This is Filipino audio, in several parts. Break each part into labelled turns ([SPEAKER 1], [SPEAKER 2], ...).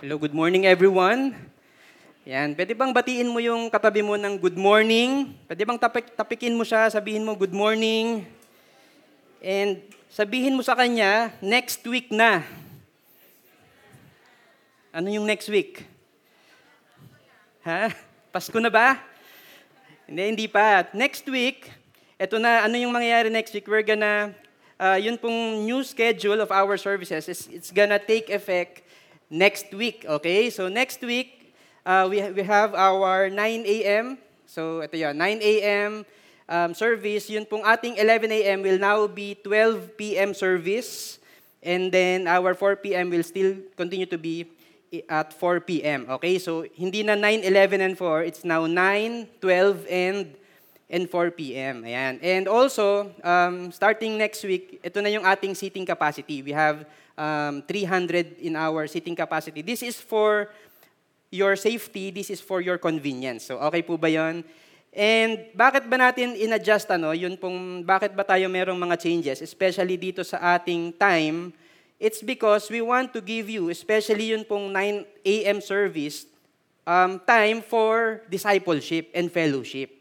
[SPEAKER 1] Hello, good morning everyone. Yan, pwede bang batiin mo yung katabi mo ng good morning? Pwede bang tapik, tapikin mo siya, sabihin mo good morning? And sabihin mo sa kanya, next week na. Ano yung next week? Ha? Pasko na ba? Hindi, hindi pa. Next week, eto na, ano yung mangyayari next week? We're gonna, uh, yun pong new schedule of our services, is, it's gonna take effect next week, okay? So next week, uh, we, we have our 9 a.m. So ito yun, 9 a.m. Um, service. Yun pong ating 11 a.m. will now be 12 p.m. service. And then our 4 p.m. will still continue to be at 4 p.m. Okay? So hindi na 9, 11, and 4. It's now 9, 12, and and 4 p.m. Ayan. And also, um, starting next week, ito na yung ating seating capacity. We have um, 300 in our seating capacity. This is for your safety, this is for your convenience. So, okay po ba yon? And bakit ba natin in-adjust ano, yun pong, bakit ba tayo merong mga changes, especially dito sa ating time, it's because we want to give you, especially yun pong 9 a.m. service, um, time for discipleship and fellowship.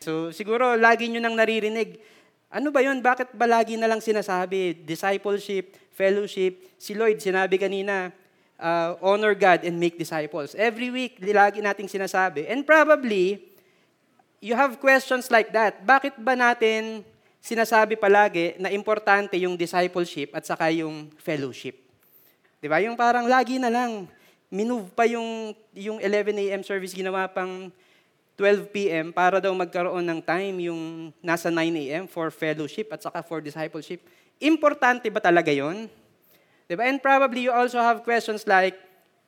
[SPEAKER 1] So siguro lagi nyo nang naririnig, ano ba yun? Bakit ba lagi na lang sinasabi? Discipleship, fellowship. Si Lloyd, sinabi kanina, uh, honor God and make disciples. Every week, lagi nating sinasabi. And probably, you have questions like that. Bakit ba natin sinasabi palagi na importante yung discipleship at saka yung fellowship? Di ba? Yung parang lagi na lang, minove pa yung, yung 11 a.m. service, ginawa pang 12 p.m. para daw magkaroon ng time yung nasa 9 a.m. for fellowship at saka for discipleship. Importante ba talaga yon? Diba? And probably you also have questions like,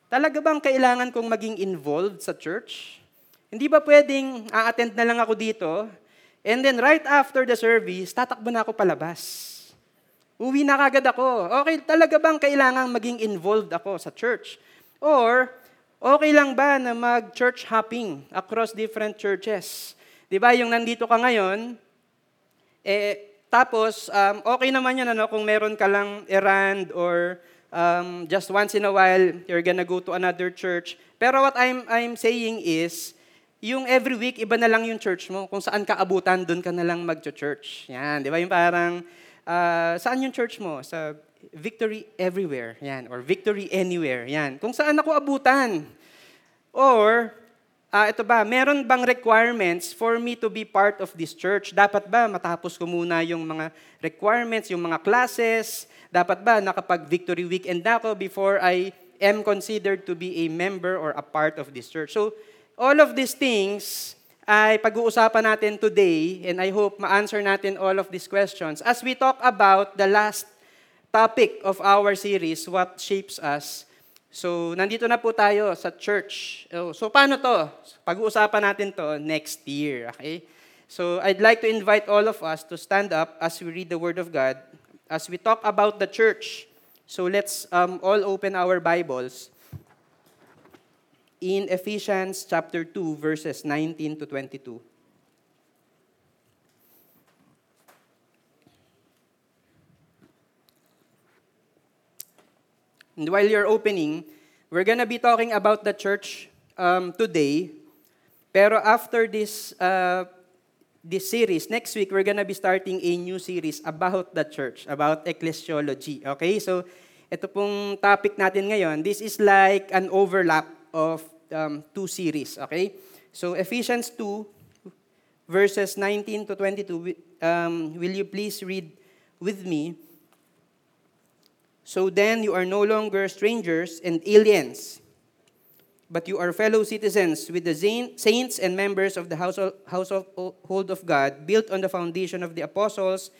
[SPEAKER 1] talaga bang kailangan kong maging involved sa church? Hindi ba pwedeng a-attend na lang ako dito, and then right after the service, tatakbo na ako palabas? Uwi na kagad ako. Okay, talaga bang kailangan maging involved ako sa church? Or, Okay lang ba na mag-church hopping across different churches? Di ba, yung nandito ka ngayon, eh, tapos, um, okay naman yan ano, kung meron ka lang errand or um, just once in a while, you're gonna go to another church. Pero what I'm, I'm saying is, yung every week, iba na lang yung church mo. Kung saan ka abutan, doon ka na lang mag-church. Yan, di ba? Yung parang, uh, saan yung church mo? Sa victory everywhere, yan, or victory anywhere, yan. Kung saan ako abutan. Or, uh, ito ba, meron bang requirements for me to be part of this church? Dapat ba matapos ko muna yung mga requirements, yung mga classes? Dapat ba nakapag-victory weekend ako before I am considered to be a member or a part of this church? So, all of these things ay pag-uusapan natin today and I hope ma-answer natin all of these questions as we talk about the last topic of our series, What Shapes Us. So, nandito na po tayo sa church. Oh, so, paano to? Pag-uusapan natin to next year, okay? So, I'd like to invite all of us to stand up as we read the Word of God, as we talk about the church. So, let's um, all open our Bibles in Ephesians chapter 2, verses 19 to 22. And while you're opening, we're gonna be talking about the church um, today. Pero after this uh, this series, next week we're gonna be starting a new series about the church, about ecclesiology. Okay, so ito pong topic natin ngayon. This is like an overlap of um, two series. Okay, so Ephesians 2 verses 19 to 22. Um, will you please read with me? So then you are no longer strangers and aliens, but you are fellow citizens with the saints and members of the household of God, built on the foundation of the apostles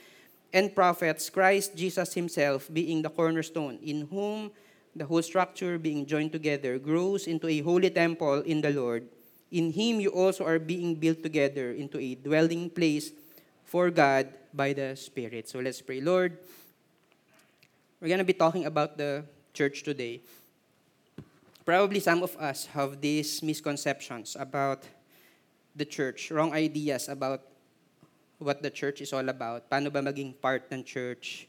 [SPEAKER 1] and prophets, Christ Jesus himself being the cornerstone, in whom the whole structure being joined together grows into a holy temple in the Lord. In him you also are being built together into a dwelling place for God by the Spirit. So let's pray. Lord, we're going to be talking about the church today. Probably some of us have these misconceptions about the church, wrong ideas about what the church is all about. Paano ba maging part ng church?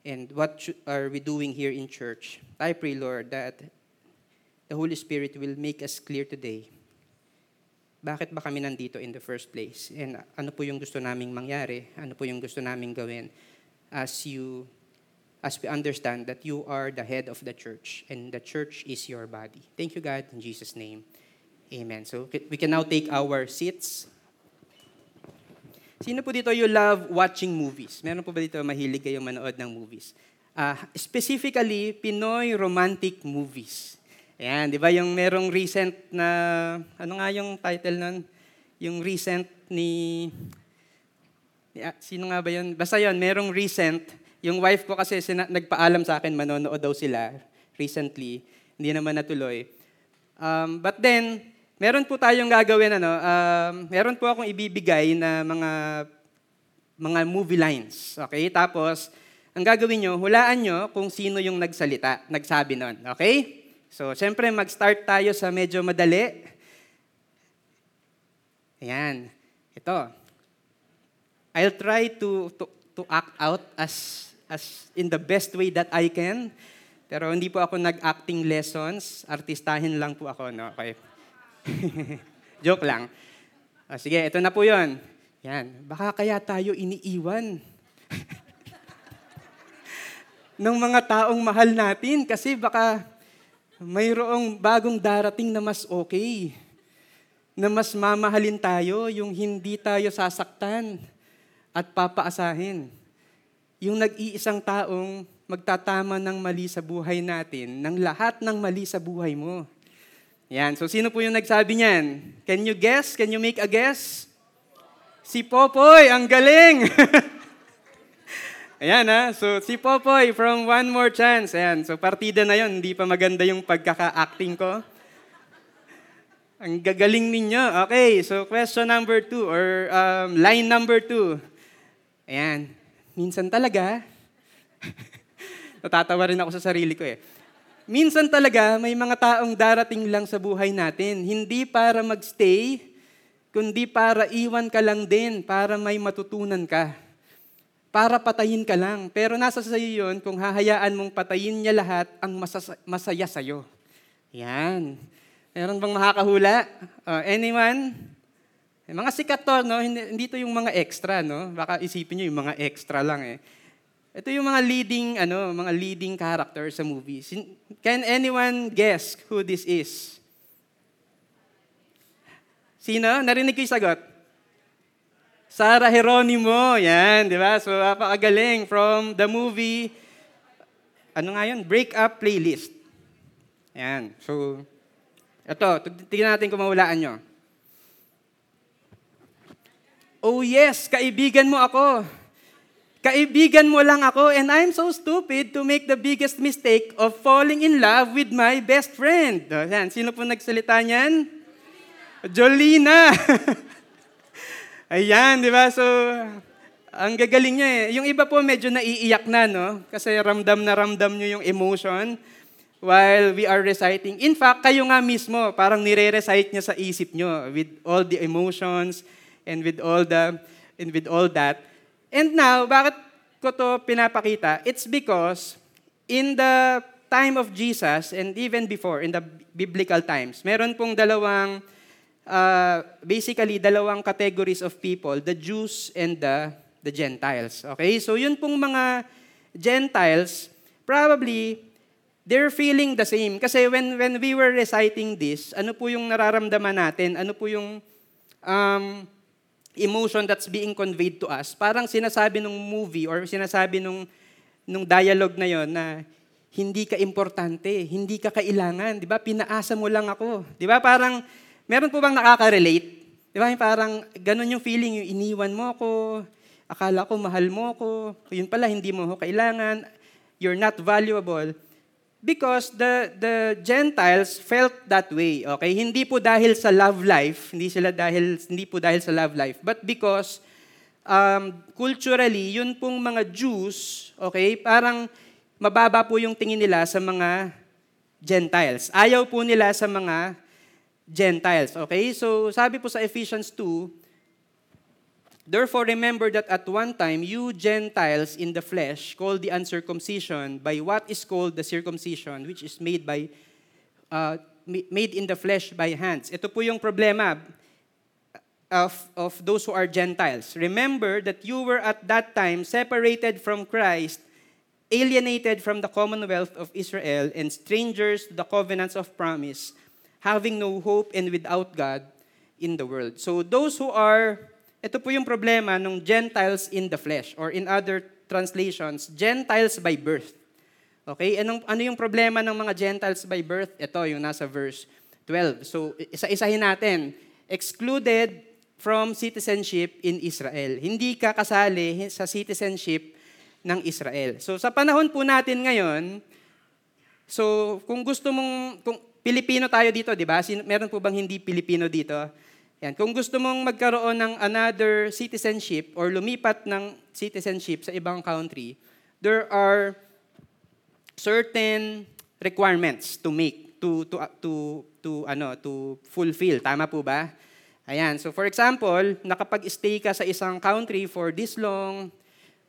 [SPEAKER 1] And what are we doing here in church? I pray, Lord, that the Holy Spirit will make us clear today. Bakit ba kami nandito in the first place? And ano po yung gusto naming mangyari? Ano po yung gusto naming gawin as you as we understand that you are the head of the church and the church is your body. Thank you God in Jesus name. Amen. So we can now take our seats. Sino po dito you love watching movies? Meron po ba dito mahilig kayong manood ng movies? Uh, specifically, Pinoy romantic movies. Ayan, di ba yung merong recent na, ano nga yung title nun? Yung recent ni, yeah, sino nga ba yun? Basta yun, merong recent. Yung wife ko kasi sina, nagpaalam sa akin, manonood daw sila recently. Hindi naman natuloy. Um, but then, meron po tayong gagawin, ano, um, meron po akong ibibigay na mga mga movie lines. Okay? Tapos, ang gagawin nyo, hulaan nyo kung sino yung nagsalita, nagsabi nun. Okay? So, siyempre, mag-start tayo sa medyo madali. Ayan. Ito. I'll try to, to, to act out as, as in the best way that I can. Pero hindi po ako nag-acting lessons. Artistahin lang po ako. No? Okay. Joke lang. O, sige, ito na po yon. Yan. Baka kaya tayo iniiwan ng mga taong mahal natin kasi baka mayroong bagong darating na mas okay, na mas mamahalin tayo, yung hindi tayo sasaktan at papaasahin. Yung nag-iisang taong magtatama ng mali sa buhay natin, ng lahat ng mali sa buhay mo. Yan. So, sino po yung nagsabi niyan? Can you guess? Can you make a guess? Si Popoy, ang galing! Ayan ha. So si Popoy from One More Chance. Ayan. So partida na yon. Hindi pa maganda yung pagkaka-acting ko. Ang gagaling ninyo. Okay. So question number two or um, line number two. Ayan. Minsan talaga, natatawa rin ako sa sarili ko eh. Minsan talaga, may mga taong darating lang sa buhay natin. Hindi para magstay, kundi para iwan ka lang din, para may matutunan ka para patayin ka lang. Pero nasa sa iyo yun kung hahayaan mong patayin niya lahat ang masasa- masaya sa'yo. Yan. Meron bang makakahula? Uh, anyone? Eh, mga sikat to, no? Hindi, hindi to yung mga extra, no? Baka isipin niyo yung mga extra lang eh. Ito yung mga leading, ano, mga leading characters sa movies. Can anyone guess who this is? Sino? Narinig ko yung sagot? Sarah Geronimo, yan, di ba? So, napakagaling from the movie, ano nga yun? Break Up Playlist. Yan. So, ito, tignan natin kung mahulaan nyo. Oh yes, kaibigan mo ako. Kaibigan mo lang ako and I'm so stupid to make the biggest mistake of falling in love with my best friend. Yan, sino po nagsalita niyan? Jolina. Jolina. Ayan, di ba? So, ang gagaling niya eh. Yung iba po medyo naiiyak na, no? Kasi ramdam na ramdam niyo yung emotion while we are reciting. In fact, kayo nga mismo, parang nire-recite niya sa isip niyo with all the emotions and with all the and with all that. And now, bakit ko to pinapakita? It's because in the time of Jesus and even before, in the biblical times, meron pong dalawang uh, basically dalawang categories of people, the Jews and the the Gentiles. Okay? So yun pong mga Gentiles, probably they're feeling the same. Kasi when when we were reciting this, ano po yung nararamdaman natin? Ano po yung um, emotion that's being conveyed to us? Parang sinasabi ng movie or sinasabi nung nung dialogue na yon na hindi ka importante, hindi ka kailangan, 'di ba? Pinaasa mo lang ako. 'Di ba? Parang Meron po bang nakaka-relate? Di ba? Parang ganun yung feeling, yung iniwan mo ako, akala ko mahal mo ako, yun pala hindi mo ako kailangan, you're not valuable. Because the, the Gentiles felt that way, okay? Hindi po dahil sa love life, hindi sila dahil, hindi po dahil sa love life, but because um, culturally, yun pong mga Jews, okay, parang mababa po yung tingin nila sa mga Gentiles. Ayaw po nila sa mga Gentiles. Okay? So, sabi po sa Ephesians 2, Therefore, remember that at one time, you Gentiles in the flesh, called the uncircumcision by what is called the circumcision, which is made by uh, ma- made in the flesh by hands. Ito po yung problema of, of those who are Gentiles. Remember that you were at that time separated from Christ, alienated from the commonwealth of Israel, and strangers to the covenants of promise, having no hope and without God in the world. So those who are, ito po yung problema ng Gentiles in the flesh, or in other translations, Gentiles by birth. Okay? Anong, ano yung problema ng mga Gentiles by birth? Ito, yung nasa verse 12. So, isa-isahin natin. Excluded from citizenship in Israel. Hindi ka kasali sa citizenship ng Israel. So, sa panahon po natin ngayon, so, kung gusto mong, kung Pilipino tayo dito, di ba? Meron po bang hindi Pilipino dito? Yan. Kung gusto mong magkaroon ng another citizenship or lumipat ng citizenship sa ibang country, there are certain requirements to make to to to to ano to fulfill. Tama po ba? Ayan. So for example nakapag-stay ka sa isang country for this long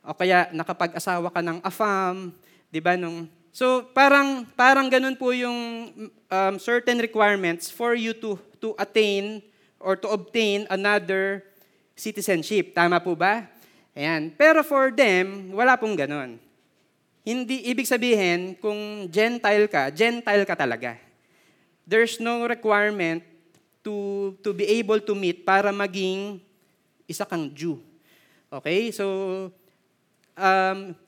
[SPEAKER 1] o kaya nakapag-asawa ka ng afam 'di ba nung so parang parang ganun po yung um, certain requirements for you to to attain or to obtain another citizenship tama po ba ayan pero for them wala pong ganun hindi ibig sabihin kung Gentile ka, Gentile ka talaga. There's no requirement to to be able to meet para maging isa kang Jew. Okay? So um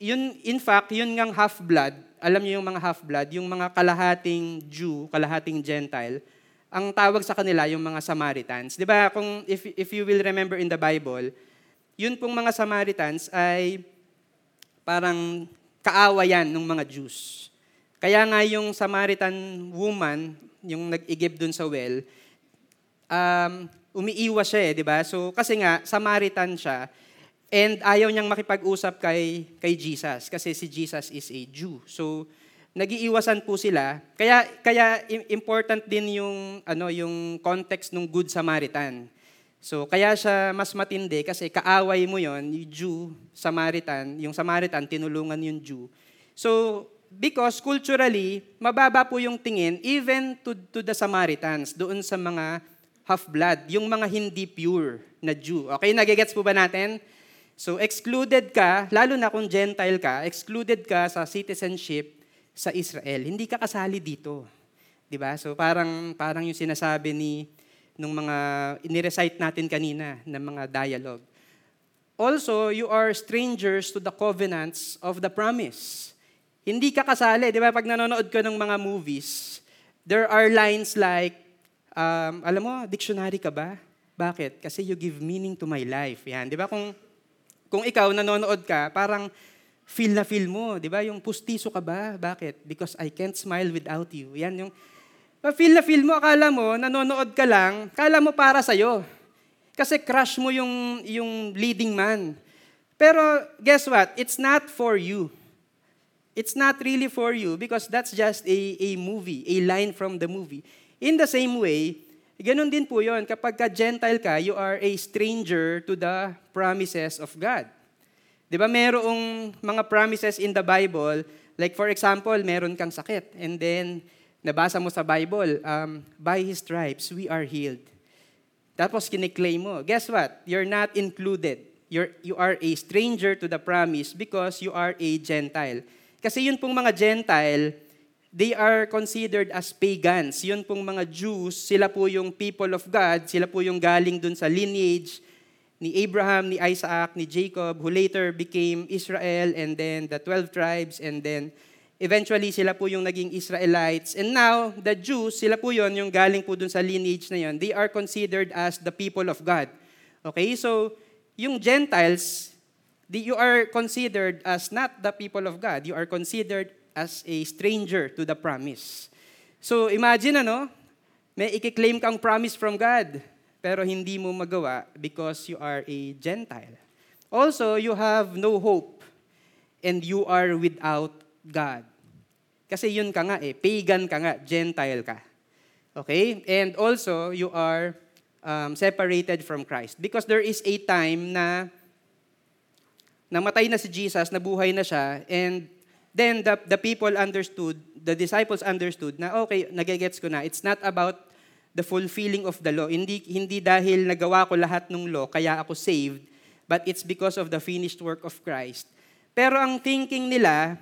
[SPEAKER 1] yun in fact, yun ngang half-blood, alam niyo yung mga half-blood, yung mga kalahating Jew, kalahating Gentile, ang tawag sa kanila yung mga Samaritans. 'Di ba? Kung if if you will remember in the Bible, yun pong mga Samaritans ay parang kaawa yan ng mga Jews. Kaya nga yung Samaritan woman, yung nag-igib dun sa well, um, umiiwas siya eh, di ba? So, kasi nga, Samaritan siya, and ayaw niyang makipag-usap kay, kay Jesus, kasi si Jesus is a Jew. So, nagiiwasan po sila. Kaya, kaya important din yung, ano, yung context ng Good Samaritan. So, kaya siya mas matindi kasi kaaway mo yon yung Jew, Samaritan, yung Samaritan, tinulungan yung Jew. So, because culturally, mababa po yung tingin even to, to the Samaritans, doon sa mga half-blood, yung mga hindi pure na Jew. Okay, nagigets po ba natin? So, excluded ka, lalo na kung Gentile ka, excluded ka sa citizenship sa Israel. Hindi ka kasali dito. 'Di ba? So parang parang yung sinasabi ni nung mga inirecite natin kanina ng mga dialogue. Also, you are strangers to the covenants of the promise. Hindi ka kasali. Di ba, pag nanonood ka ng mga movies, there are lines like, um, alam mo, dictionary ka ba? Bakit? Kasi you give meaning to my life. Yan. Di ba, kung, kung ikaw nanonood ka, parang feel na feel mo. Di ba, yung pustiso ka ba? Bakit? Because I can't smile without you. Yan yung, feel na feel mo, akala mo, nanonood ka lang, akala mo para sa'yo. Kasi crush mo yung, yung leading man. Pero guess what? It's not for you. It's not really for you because that's just a, a movie, a line from the movie. In the same way, ganun din po yon. Kapag ka Gentile ka, you are a stranger to the promises of God. Di ba merong mga promises in the Bible, like for example, meron kang sakit, and then nabasa mo sa Bible, um, by His stripes, we are healed. Tapos kiniklaim mo, guess what? You're not included. You're, you are a stranger to the promise because you are a Gentile. Kasi yun pong mga Gentile, they are considered as pagans. Yun pong mga Jews, sila po yung people of God, sila po yung galing dun sa lineage ni Abraham, ni Isaac, ni Jacob, who later became Israel, and then the 12 tribes, and then Eventually, sila po yung naging Israelites. And now, the Jews, sila po yon yung galing po dun sa lineage na yon. They are considered as the people of God. Okay, so yung Gentiles, you are considered as not the people of God. You are considered as a stranger to the promise. So imagine ano, may ikiklaim kang promise from God, pero hindi mo magawa because you are a Gentile. Also, you have no hope and you are without God. Kasi yun ka nga eh, pagan ka nga, Gentile ka. Okay? And also, you are um, separated from Christ. Because there is a time na namatay na si Jesus, nabuhay na siya, and then the, the people understood, the disciples understood na okay, nagigets ko na. It's not about the fulfilling of the law. Hindi, hindi dahil nagawa ko lahat ng law, kaya ako saved, but it's because of the finished work of Christ. Pero ang thinking nila,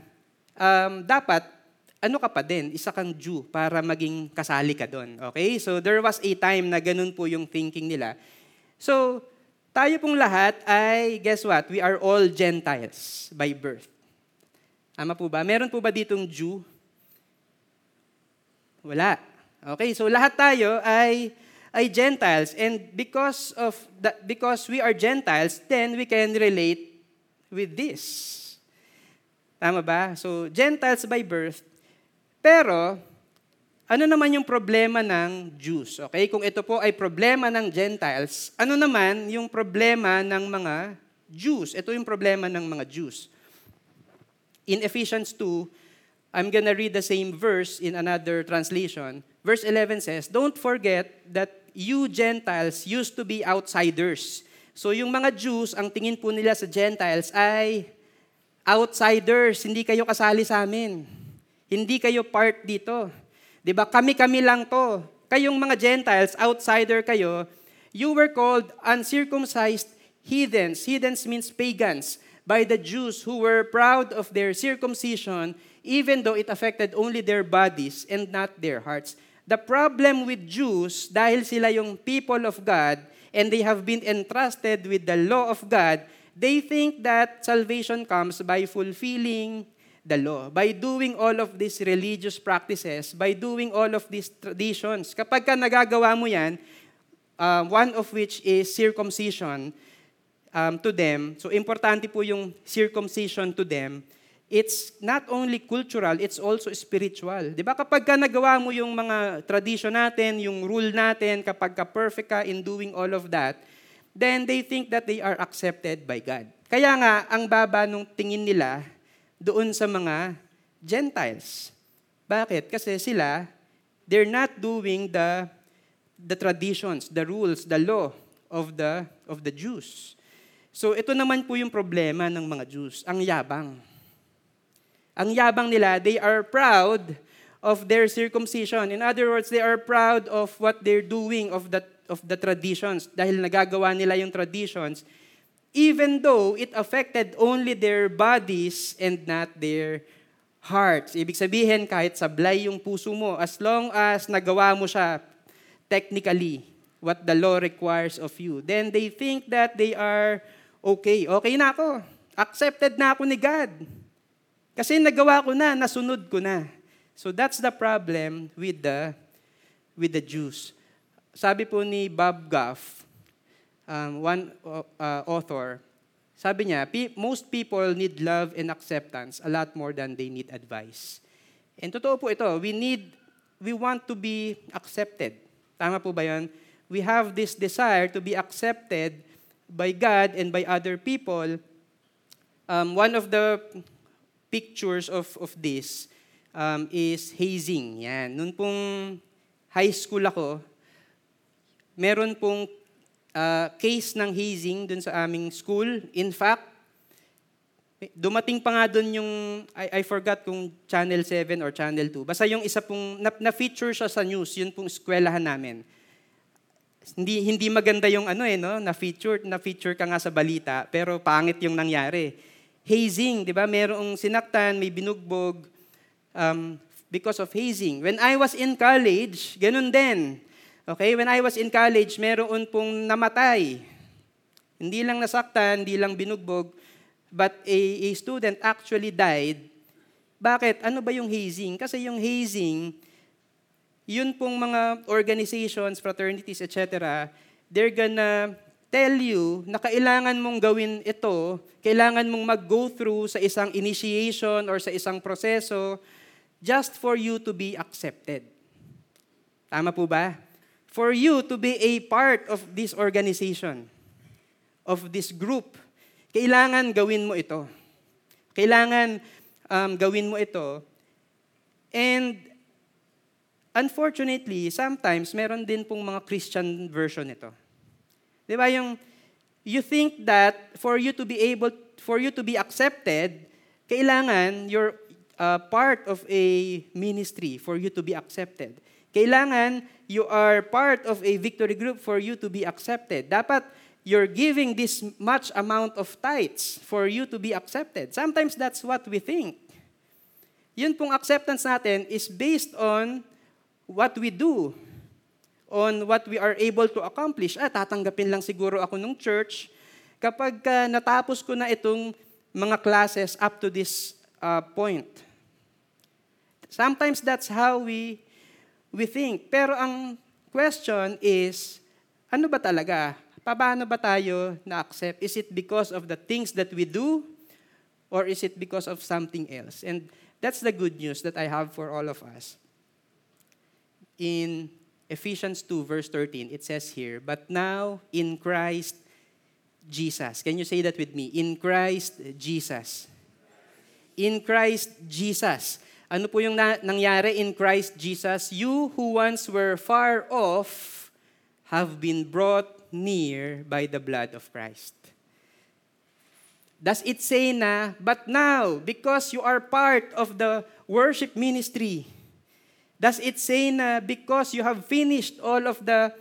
[SPEAKER 1] um, dapat, ano ka pa din, isa kang Jew para maging kasali ka doon. Okay? So there was a time na ganun po yung thinking nila. So, tayo pong lahat ay, guess what? We are all Gentiles by birth. Tama po ba? Meron po ba ditong Jew? Wala. Okay, so lahat tayo ay ay Gentiles and because of that because we are Gentiles, then we can relate with this. Tama ba? So Gentiles by birth. Pero ano naman yung problema ng Jews? Okay, kung ito po ay problema ng Gentiles, ano naman yung problema ng mga Jews? Ito yung problema ng mga Jews. In Ephesians 2, I'm gonna read the same verse in another translation. Verse 11 says, Don't forget that you Gentiles used to be outsiders. So yung mga Jews, ang tingin po nila sa Gentiles ay outsiders, hindi kayo kasali sa amin. Hindi kayo part dito. 'Di ba? Kami-kami lang 'to. Kayong mga Gentiles, outsider kayo, you were called uncircumcised heathens. Heathens means pagans by the Jews who were proud of their circumcision even though it affected only their bodies and not their hearts. The problem with Jews, dahil sila yung people of God and they have been entrusted with the law of God, they think that salvation comes by fulfilling the law, by doing all of these religious practices, by doing all of these traditions. Kapag ka nagagawa mo yan, uh, one of which is circumcision um, to them, so importante po yung circumcision to them, it's not only cultural, it's also spiritual. Di ba kapag ka nagawa mo yung mga tradition natin, yung rule natin, kapag ka perfect ka in doing all of that, then they think that they are accepted by God. Kaya nga, ang baba nung tingin nila doon sa mga Gentiles. Bakit? Kasi sila, they're not doing the the traditions, the rules, the law of the of the Jews. So ito naman po yung problema ng mga Jews, ang yabang. Ang yabang nila, they are proud of their circumcision. In other words, they are proud of what they're doing of the, of the traditions. Dahil nagagawa nila yung traditions, even though it affected only their bodies and not their hearts. Ibig sabihin, kahit sablay yung puso mo, as long as nagawa mo siya technically, what the law requires of you, then they think that they are okay. Okay na ako. Accepted na ako ni God. Kasi nagawa ko na, nasunod ko na. So that's the problem with the with the Jews. Sabi po ni Bob Goff, um, one uh, author, sabi niya, most people need love and acceptance a lot more than they need advice. And totoo po ito, we need, we want to be accepted. Tama po ba yan? We have this desire to be accepted by God and by other people. Um, one of the pictures of, of this um, is hazing. Yan. Noon pong high school ako, meron pong uh, case ng hazing dun sa aming school. In fact, dumating pa nga dun yung, I, I forgot kung Channel 7 or Channel 2. Basta yung isa pong, na, na-feature siya sa news, yun pong eskwelahan namin. Hindi hindi maganda yung ano eh no, na feature na feature ka nga sa balita pero pangit yung nangyari hazing, di ba? Merong sinaktan, may binugbog um, because of hazing. When I was in college, ganun din. Okay, when I was in college, meron pong namatay. Hindi lang nasaktan, hindi lang binugbog, but a, a student actually died. Bakit? Ano ba yung hazing? Kasi yung hazing, yun pong mga organizations, fraternities, etc., they're gonna tell you na kailangan mong gawin ito, kailangan mong mag-go through sa isang initiation or sa isang proseso just for you to be accepted. Tama po ba? For you to be a part of this organization, of this group, kailangan gawin mo ito. Kailangan um, gawin mo ito. And unfortunately, sometimes meron din pong mga Christian version nito. Di ba yung, you think that for you to be able, for you to be accepted, kailangan your, uh, part of a ministry for you to be accepted. Kailangan you are part of a victory group for you to be accepted. Dapat you're giving this much amount of tithes for you to be accepted. Sometimes that's what we think. Yun pong acceptance natin is based on what we do, on what we are able to accomplish. Ah, tatanggapin lang siguro ako ng church kapag uh, natapos ko na itong mga classes up to this uh, point. Sometimes that's how we we think. Pero ang question is, ano ba talaga? Paano ba tayo na-accept? Is it because of the things that we do? Or is it because of something else? And That's the good news that I have for all of us. In Ephesians 2, verse 13, it says here, But now in Christ Jesus. Can you say that with me? In Christ Jesus. In Christ Jesus. Ano po yung na- nangyari in Christ Jesus? You who once were far off have been brought near by the blood of Christ. Does it say na, but now, because you are part of the worship ministry, does it say na because you have finished all of the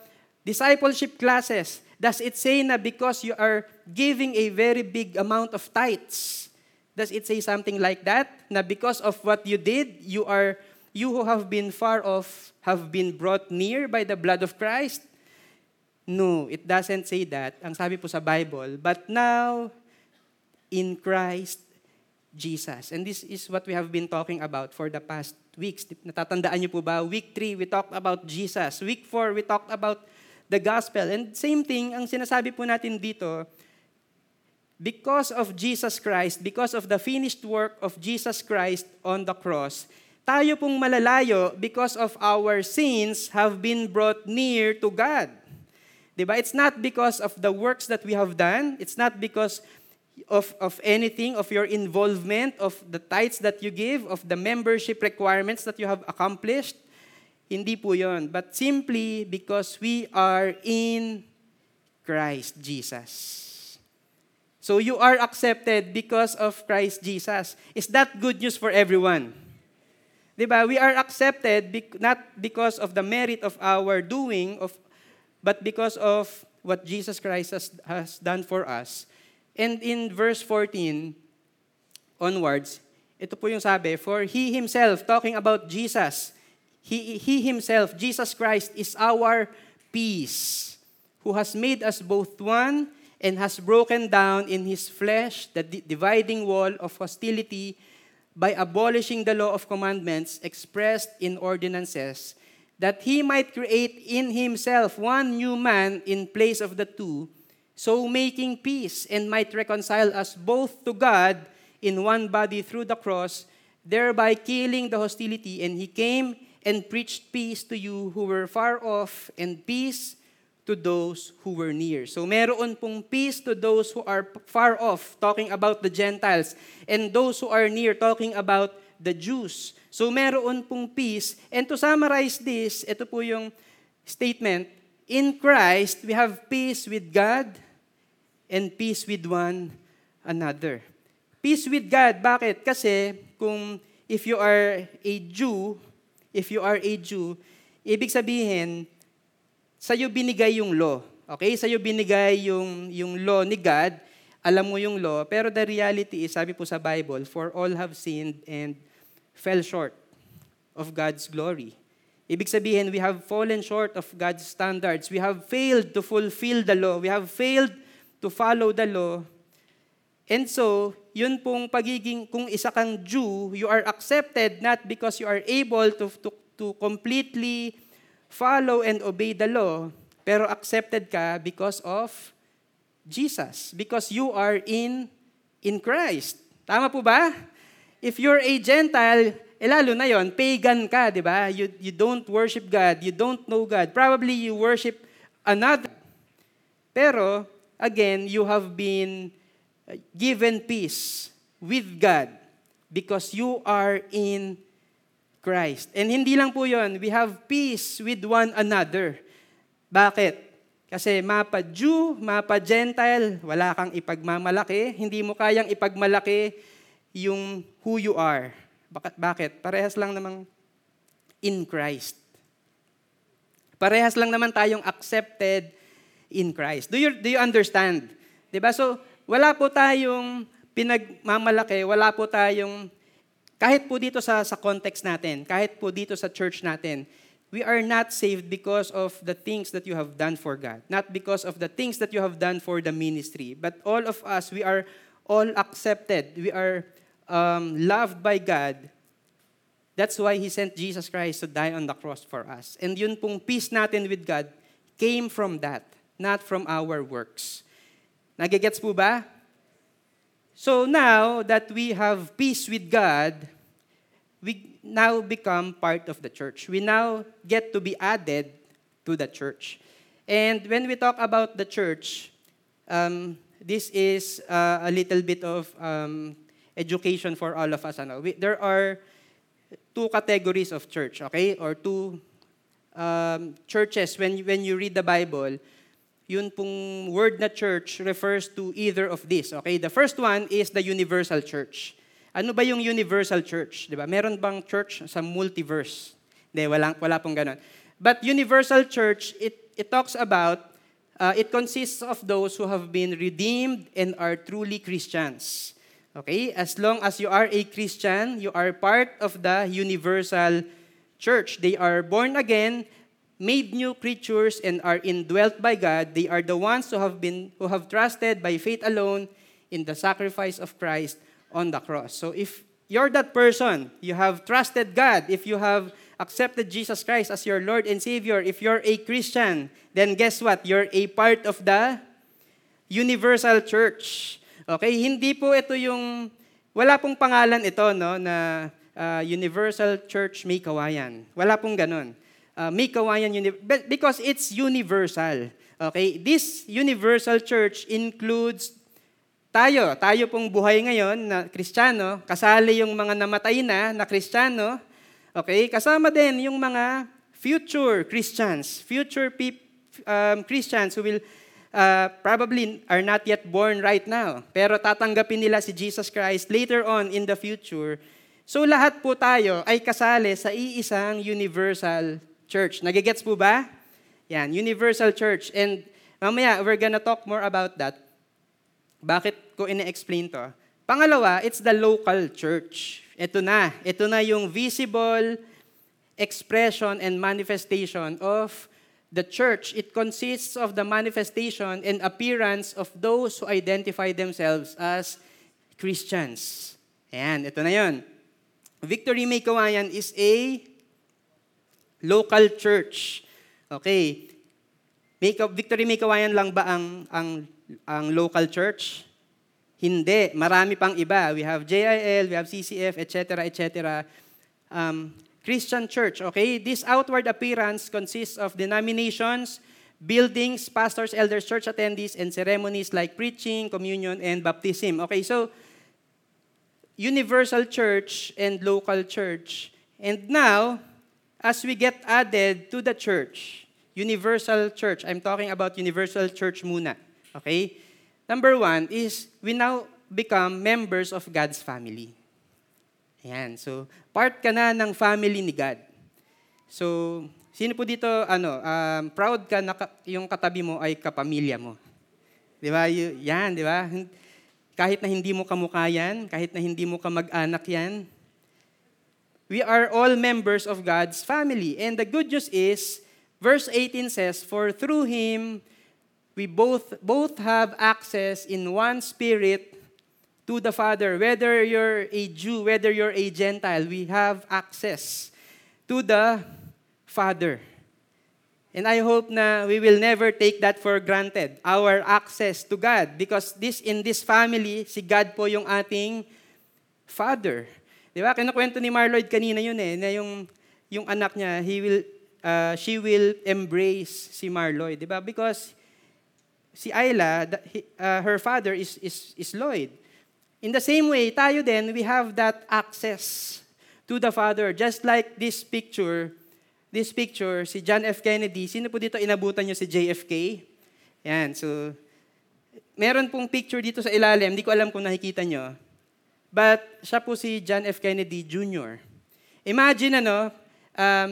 [SPEAKER 1] discipleship classes, does it say na because you are giving a very big amount of tithes, does it say something like that? Na because of what you did, you are you who have been far off have been brought near by the blood of Christ? No, it doesn't say that. Ang sabi po sa Bible, but now in Christ Jesus. And this is what we have been talking about for the past weeks. Natatandaan niyo po ba? Week 3, we talked about Jesus. Week 4, we talked about the gospel. And same thing, ang sinasabi po natin dito, because of Jesus Christ, because of the finished work of Jesus Christ on the cross, tayo pong malalayo because of our sins have been brought near to God. Diba? It's not because of the works that we have done. It's not because of, of anything, of your involvement, of the tithes that you give, of the membership requirements that you have accomplished. Hindi po yon. But simply because we are in Christ Jesus. So you are accepted because of Christ Jesus. Is that good news for everyone? Diba? We are accepted not because of the merit of our doing, of, but because of what Jesus Christ has, has done for us. And in verse 14 onwards, ito po yung sabi, For He Himself, talking about Jesus, He, he Himself, Jesus Christ, is our peace, who has made us both one and has broken down in His flesh the dividing wall of hostility by abolishing the law of commandments expressed in ordinances, that He might create in Himself one new man in place of the two, so making peace and might reconcile us both to God in one body through the cross, thereby killing the hostility. And he came and preached peace to you who were far off and peace to those who were near. So meron pong peace to those who are far off, talking about the Gentiles, and those who are near, talking about the Jews. So meron pong peace. And to summarize this, ito po yung statement, in Christ, we have peace with God, and peace with one another. Peace with God. Bakit? Kasi kung if you are a Jew, if you are a Jew, ibig sabihin, sa'yo binigay yung law. Okay? Sa'yo binigay yung, yung law ni God. Alam mo yung law. Pero the reality is, sabi po sa Bible, for all have sinned and fell short of God's glory. Ibig sabihin, we have fallen short of God's standards. We have failed to fulfill the law. We have failed to follow the law. And so, yun pong pagiging, kung isa kang Jew, you are accepted not because you are able to, to, to completely follow and obey the law, pero accepted ka because of Jesus. Because you are in, in Christ. Tama po ba? If you're a Gentile, eh lalo na yon, pagan ka, di ba? You, you don't worship God, you don't know God. Probably you worship another. Pero, again, you have been uh, given peace with God because you are in Christ. And hindi lang po yon, we have peace with one another. Bakit? Kasi mapa Jew, mapa Gentile, wala kang ipagmamalaki, hindi mo kayang ipagmalaki yung who you are. Bakit? Bakit? Parehas lang namang in Christ. Parehas lang naman tayong accepted in Christ. Do you, do you understand? ba? So, wala po tayong pinagmamalaki, wala po tayong kahit po dito sa sa context natin, kahit po dito sa church natin, we are not saved because of the things that you have done for God, not because of the things that you have done for the ministry, but all of us we are all accepted. We are um, loved by God That's why He sent Jesus Christ to die on the cross for us. And yun pong peace natin with God came from that, not from our works. Nagigets po ba? So now that we have peace with God, we now become part of the church. We now get to be added to the church. And when we talk about the church, um, this is uh, a little bit of um, education for all of us. Ano? We, there are two categories of church, okay? Or two um, churches. When, when you read the Bible, yun pong word na church refers to either of these, okay? The first one is the universal church. Ano ba yung universal church? Di ba? Meron bang church sa multiverse? Hindi, wala, wala pong ganun. But universal church, it, it talks about, uh, it consists of those who have been redeemed and are truly Christians. Okay? As long as you are a Christian, you are part of the universal church. They are born again, made new creatures, and are indwelt by God. They are the ones who have been who have trusted by faith alone in the sacrifice of Christ on the cross. So if you're that person, you have trusted God, if you have accepted Jesus Christ as your Lord and Savior, if you're a Christian, then guess what? You're a part of the universal church. Okay, hindi po ito yung, wala pong pangalan ito, no, na uh, Universal Church May Kawayan. Wala pong ganun. Uh, May Kawayan, uni- because it's universal. Okay, this universal church includes tayo, tayo pong buhay ngayon na Kristiyano, kasali yung mga namatay na na Kristiyano, okay, kasama din yung mga future Christians, future pe- um, Christians who will uh, probably are not yet born right now, pero tatanggapin nila si Jesus Christ later on in the future. So lahat po tayo ay kasali sa iisang universal church. Nagigets po ba? Yan, universal church. And mamaya, we're gonna talk more about that. Bakit ko ina-explain to? Pangalawa, it's the local church. Ito na. Ito na yung visible expression and manifestation of the church, it consists of the manifestation and appearance of those who identify themselves as Christians. Ayan, ito na yon. Victory May Kawayan is a local church. Okay. Make, Victory May Kawayan lang ba ang, ang, ang local church? Hindi. Marami pang iba. We have JIL, we have CCF, etc., etc. Um, Christian church, okay? This outward appearance consists of denominations, buildings, pastors, elders, church attendees, and ceremonies like preaching, communion, and baptism. Okay, so universal church and local church. And now, as we get added to the church, universal church, I'm talking about universal church muna. Okay? Number one is we now become members of God's family. Ayan. So, part ka na ng family ni God. So, sino po dito, ano, um, proud ka na ka, yung katabi mo ay kapamilya mo. Di ba? Yan, di ba? Kahit na hindi mo kamukha yan, kahit na hindi mo kamag-anak yan, we are all members of God's family. And the good news is, verse 18 says, For through Him, we both, both have access in one spirit to the Father. Whether you're a Jew, whether you're a Gentile, we have access to the Father. And I hope na we will never take that for granted, our access to God. Because this in this family, si God po yung ating Father. Di ba? Kinakwento ni Marloyd kanina yun eh, na yung, yung anak niya, he will, uh, she will embrace si Marloyd. Di ba? Because si Ayla, uh, her father is, is, is Lloyd. In the same way, tayo din, we have that access to the Father. Just like this picture, this picture, si John F. Kennedy, sino po dito inabutan nyo si JFK? Yan, so, meron pong picture dito sa ilalim, hindi ko alam kung nakikita nyo. But siya po si John F. Kennedy Jr. Imagine ano, um,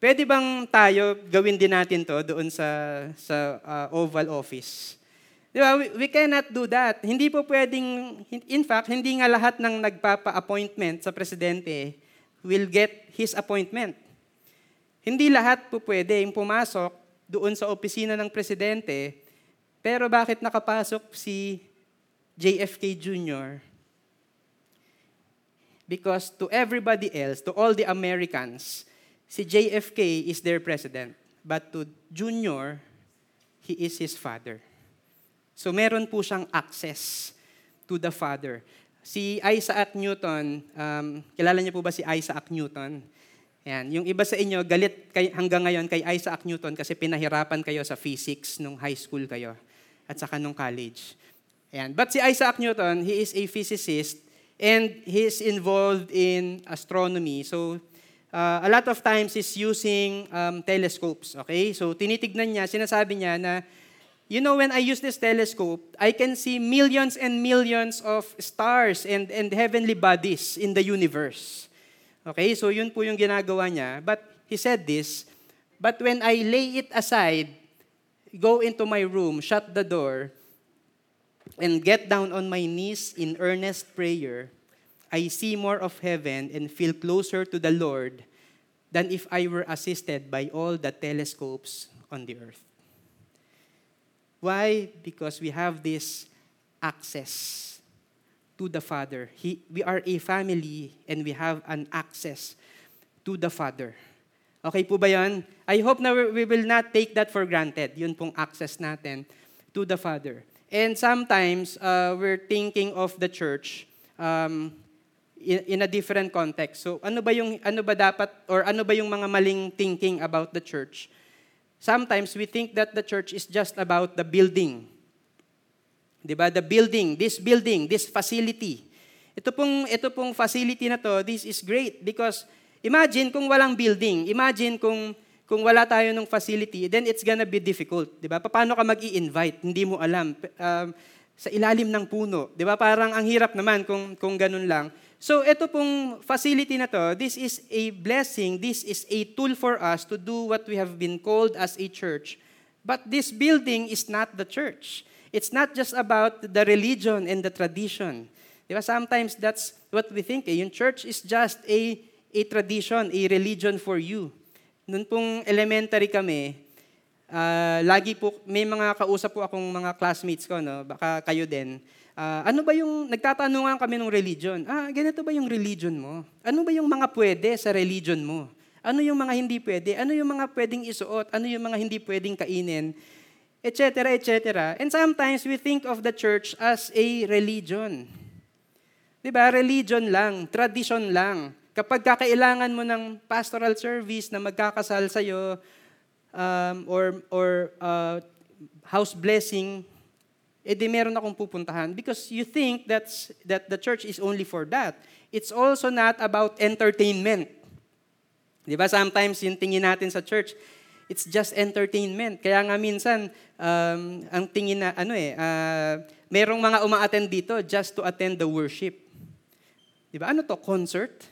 [SPEAKER 1] pwede bang tayo gawin din natin to doon sa, sa uh, Oval Office? Di ba? We, we cannot do that. Hindi po pwedeng, in fact, hindi nga lahat ng nagpapa-appointment sa presidente will get his appointment. Hindi lahat po pwede yung pumasok doon sa opisina ng presidente, pero bakit nakapasok si JFK Jr.? Because to everybody else, to all the Americans, si JFK is their president. But to Junior, he is his father. So meron po siyang access to the Father. Si Isaac Newton, um, kilala niyo po ba si Isaac Newton? Yan. Yung iba sa inyo, galit kay, hanggang ngayon kay Isaac Newton kasi pinahirapan kayo sa physics nung high school kayo at saka nung college. Yan. But si Isaac Newton, he is a physicist and he is involved in astronomy. So, uh, a lot of times he's using um, telescopes. Okay? So, tinitignan niya, sinasabi niya na You know, when I use this telescope, I can see millions and millions of stars and, and heavenly bodies in the universe. Okay, so yun po yung ginagawa niya. But he said this, but when I lay it aside, go into my room, shut the door, and get down on my knees in earnest prayer, I see more of heaven and feel closer to the Lord than if I were assisted by all the telescopes on the earth. Why? Because we have this access to the Father. He, we are a family and we have an access to the Father. Okay po ba yan? I hope na we will not take that for granted. Yun pong access natin to the Father. And sometimes, uh, we're thinking of the church um, in, in a different context. So ano ba yung ano ba dapat or ano ba yung mga maling thinking about the church? sometimes we think that the church is just about the building. Diba? The building, this building, this facility. Ito pong, ito pong facility na to, this is great because imagine kung walang building, imagine kung, kung wala tayo ng facility, then it's gonna be difficult. Diba? Paano ka mag invite Hindi mo alam. Um, sa ilalim ng puno. Di ba? Parang ang hirap naman kung, kung ganun lang. So ito pong facility na to, this is a blessing, this is a tool for us to do what we have been called as a church. But this building is not the church. It's not just about the religion and the tradition. Diba? Sometimes that's what we think. Eh. Yung church is just a, a tradition, a religion for you. Noon pong elementary kami, uh, lagi po, may mga kausap po akong mga classmates ko, no? baka kayo din Uh, ano ba yung, nagtatanungan kami ng religion, ah, ganito ba yung religion mo? Ano ba yung mga pwede sa religion mo? Ano yung mga hindi pwede? Ano yung mga pwedeng isuot? Ano yung mga hindi pwedeng kainin? Etc. etc. And sometimes we think of the church as a religion. Di ba? Religion lang, tradition lang. Kapag kakailangan mo ng pastoral service na magkakasal sa'yo, um, or, or uh, house blessing, eh di meron akong pupuntahan because you think that's, that the church is only for that. It's also not about entertainment. Di ba? Sometimes yung tingin natin sa church, it's just entertainment. Kaya nga minsan, um, ang tingin na, ano eh, uh, merong mga uma-attend dito just to attend the worship. Di ba? Ano to? Concert?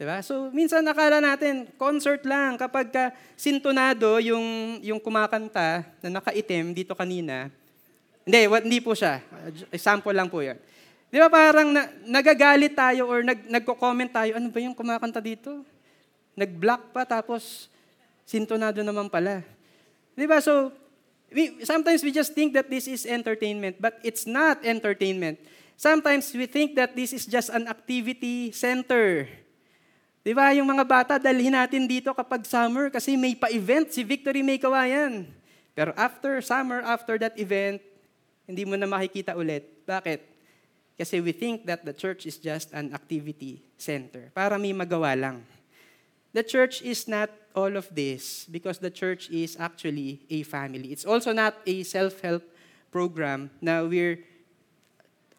[SPEAKER 1] Di ba? So, minsan nakala natin, concert lang. Kapag ka sintonado yung, yung kumakanta na nakaitim dito kanina, hindi, what, hindi po siya. Example lang po yan. Di ba parang na, nagagalit tayo or nag, nagko-comment tayo, ano ba yung kumakanta dito? Nag-block pa tapos sintonado naman pala. Di ba? So, we, sometimes we just think that this is entertainment, but it's not entertainment. Sometimes we think that this is just an activity center. Di ba? Yung mga bata, dalhin natin dito kapag summer kasi may pa-event si Victory May Kawayan. Pero after summer, after that event, hindi mo na makikita ulit. Bakit? Kasi we think that the church is just an activity center. Para may magawa lang. The church is not all of this because the church is actually a family. It's also not a self-help program na we're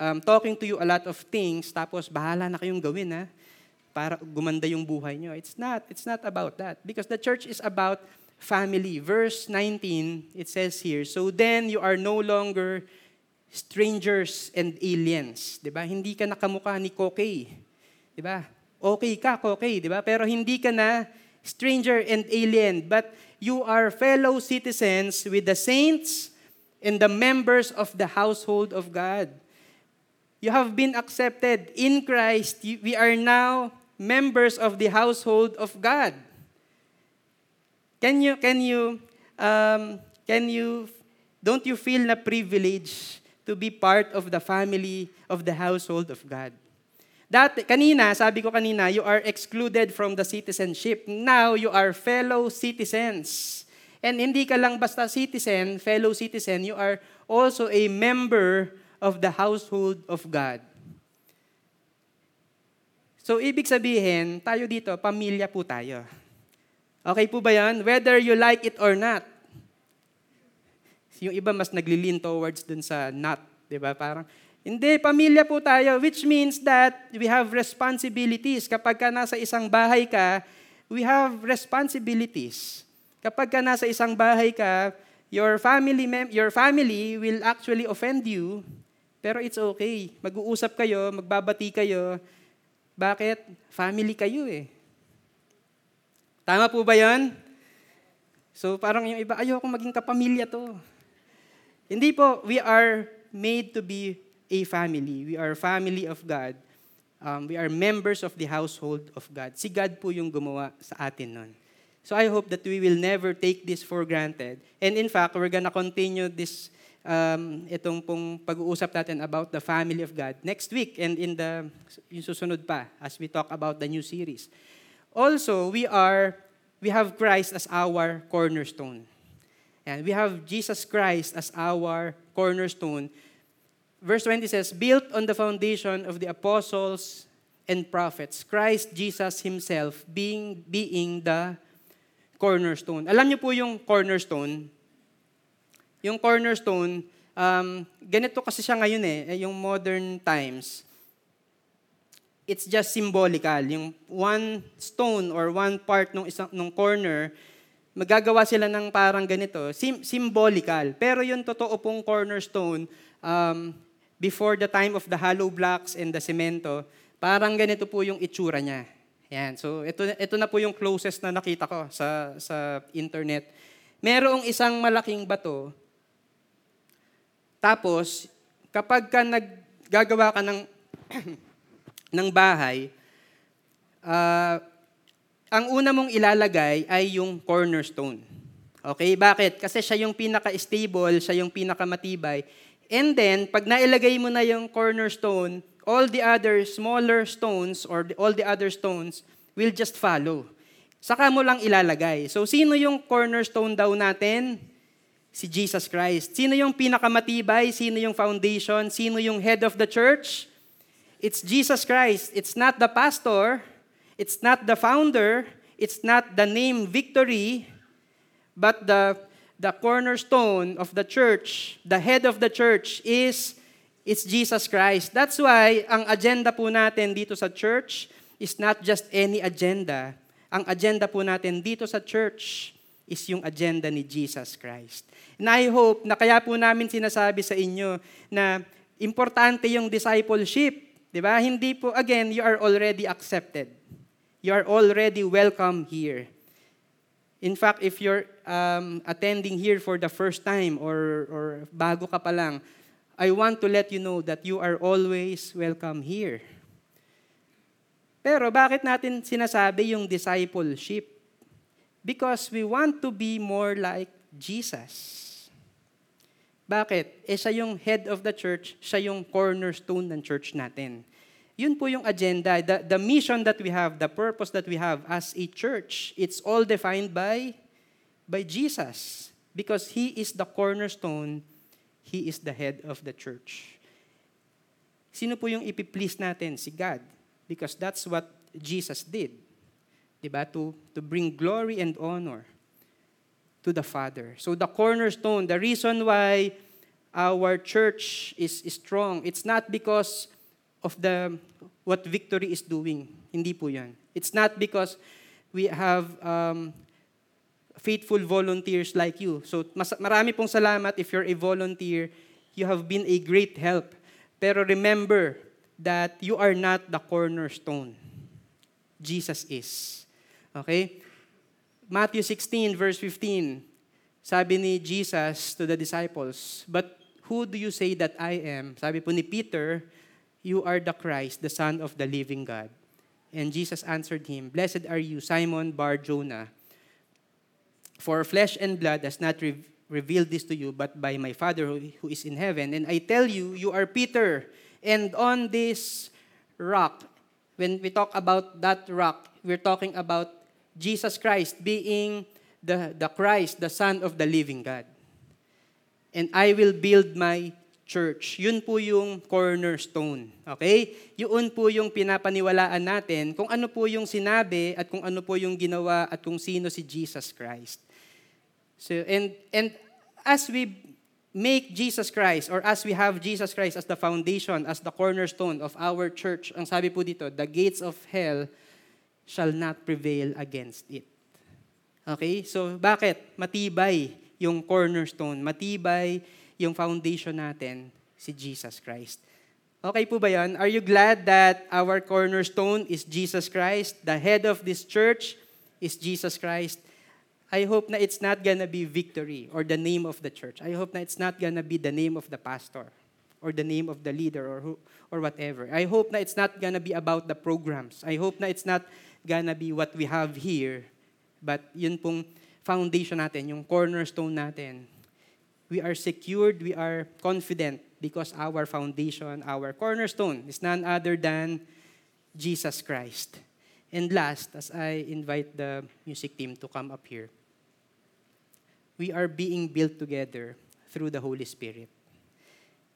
[SPEAKER 1] um, talking to you a lot of things tapos bahala na kayong gawin ha para gumanda yung buhay nyo. It's not. It's not about that. Because the church is about family. Verse 19, it says here, So then you are no longer strangers and aliens. ba? Hindi ka nakamukha ni Kokey. ba? Okay ka, Kokey, ba? Pero hindi ka na stranger and alien, but you are fellow citizens with the saints and the members of the household of God. You have been accepted in Christ. We are now members of the household of God. Can you can you um, can you don't you feel na privilege to be part of the family of the household of God? Dati, kanina, sabi ko kanina, you are excluded from the citizenship. Now, you are fellow citizens. And hindi ka lang basta citizen, fellow citizen, you are also a member of the household of God. So, ibig sabihin, tayo dito, pamilya po tayo. Okay po ba yan? Whether you like it or not. Yung iba mas naglilin towards dun sa not. Di ba? Parang, hindi, pamilya po tayo, which means that we have responsibilities. Kapag ka nasa isang bahay ka, we have responsibilities. Kapag ka nasa isang bahay ka, your family, mem- your family will actually offend you, pero it's okay. Mag-uusap kayo, magbabati kayo. Bakit? Family kayo eh. Tama po ba yan? So parang yung iba, ayoko maging kapamilya to. Hindi po, we are made to be a family. We are family of God. Um, we are members of the household of God. Si God po yung gumawa sa atin nun. So I hope that we will never take this for granted. And in fact, we're gonna continue this um, itong pong pag-uusap natin about the family of God next week and in the yung susunod pa as we talk about the new series. Also, we are we have Christ as our cornerstone. And we have Jesus Christ as our cornerstone. Verse 20 says, built on the foundation of the apostles and prophets, Christ Jesus himself being being the cornerstone. Alam niyo po yung cornerstone? Yung cornerstone, um, ganito kasi siya ngayon eh, eh, yung modern times. It's just symbolical. Yung one stone or one part ng isang ng corner, magagawa sila ng parang ganito, sim- symbolical. Pero yung totoo pong cornerstone, um, before the time of the hollow blocks and the cemento, parang ganito po yung itsura niya. Yan. So ito ito na po yung closest na nakita ko sa sa internet. Merong isang malaking bato. Tapos kapag ka naggagawa ka ng ng bahay, uh, ang una mong ilalagay ay yung cornerstone. Okay, bakit? Kasi siya yung pinaka-stable, siya yung pinaka-matibay. And then, pag nailagay mo na yung cornerstone, all the other smaller stones or the, all the other stones will just follow. Saka mo lang ilalagay. So, sino yung cornerstone daw natin? Si Jesus Christ. Sino yung pinakamatibay? Sino yung foundation? Sino yung head of the church? It's Jesus Christ. It's not the pastor. It's not the founder. It's not the name victory. But the, the cornerstone of the church, the head of the church is It's Jesus Christ. That's why ang agenda po natin dito sa church is not just any agenda. Ang agenda po natin dito sa church is yung agenda ni Jesus Christ. And I hope na kaya po namin sinasabi sa inyo na importante yung discipleship. Di ba? Hindi po, again, you are already accepted. You are already welcome here. In fact, if you're um, attending here for the first time or, or bago ka pa lang, I want to let you know that you are always welcome here. Pero bakit natin sinasabi yung discipleship? Because we want to be more like Jesus. Bakit? Eh siya yung head of the church, siya yung cornerstone ng church natin. Yun po yung agenda, the, the mission that we have, the purpose that we have as a church, it's all defined by, by Jesus. Because He is the cornerstone He is the head of the church. Sino po yung ipiplease natin? Si God. Because that's what Jesus did. Diba? To, to bring glory and honor to the Father. So the cornerstone, the reason why our church is, is strong, it's not because of the what victory is doing. Hindi po yan. It's not because we have um, faithful volunteers like you. So mas, marami pong salamat if you're a volunteer You have been a great help. Pero remember that you are not the cornerstone. Jesus is. Okay? Matthew 16, verse 15. Sabi ni Jesus to the disciples, But who do you say that I am? Sabi po ni Peter, You are the Christ, the Son of the living God. And Jesus answered him, Blessed are you, Simon Bar Jonah. For flesh and blood has not re- revealed this to you, but by my Father who is in heaven. And I tell you, you are Peter, and on this rock, when we talk about that rock, we're talking about Jesus Christ being the, the Christ, the Son of the living God. And I will build my church. Yun po yung cornerstone. Okay? Yun po yung pinapaniwalaan natin kung ano po yung sinabi at kung ano po yung ginawa at kung sino si Jesus Christ. So and and as we make Jesus Christ or as we have Jesus Christ as the foundation, as the cornerstone of our church, ang sabi po dito, the gates of hell shall not prevail against it. Okay? So bakit? Matibay yung cornerstone, matibay yung foundation natin, si Jesus Christ. Okay po ba yan? Are you glad that our cornerstone is Jesus Christ? The head of this church is Jesus Christ. I hope na it's not gonna be victory or the name of the church. I hope na it's not gonna be the name of the pastor or the name of the leader or who, or whatever. I hope na it's not gonna be about the programs. I hope na it's not gonna be what we have here. But yun pong foundation natin, yung cornerstone natin, we are secured, we are confident because our foundation, our cornerstone is none other than Jesus Christ. And last, as I invite the music team to come up here, we are being built together through the Holy Spirit.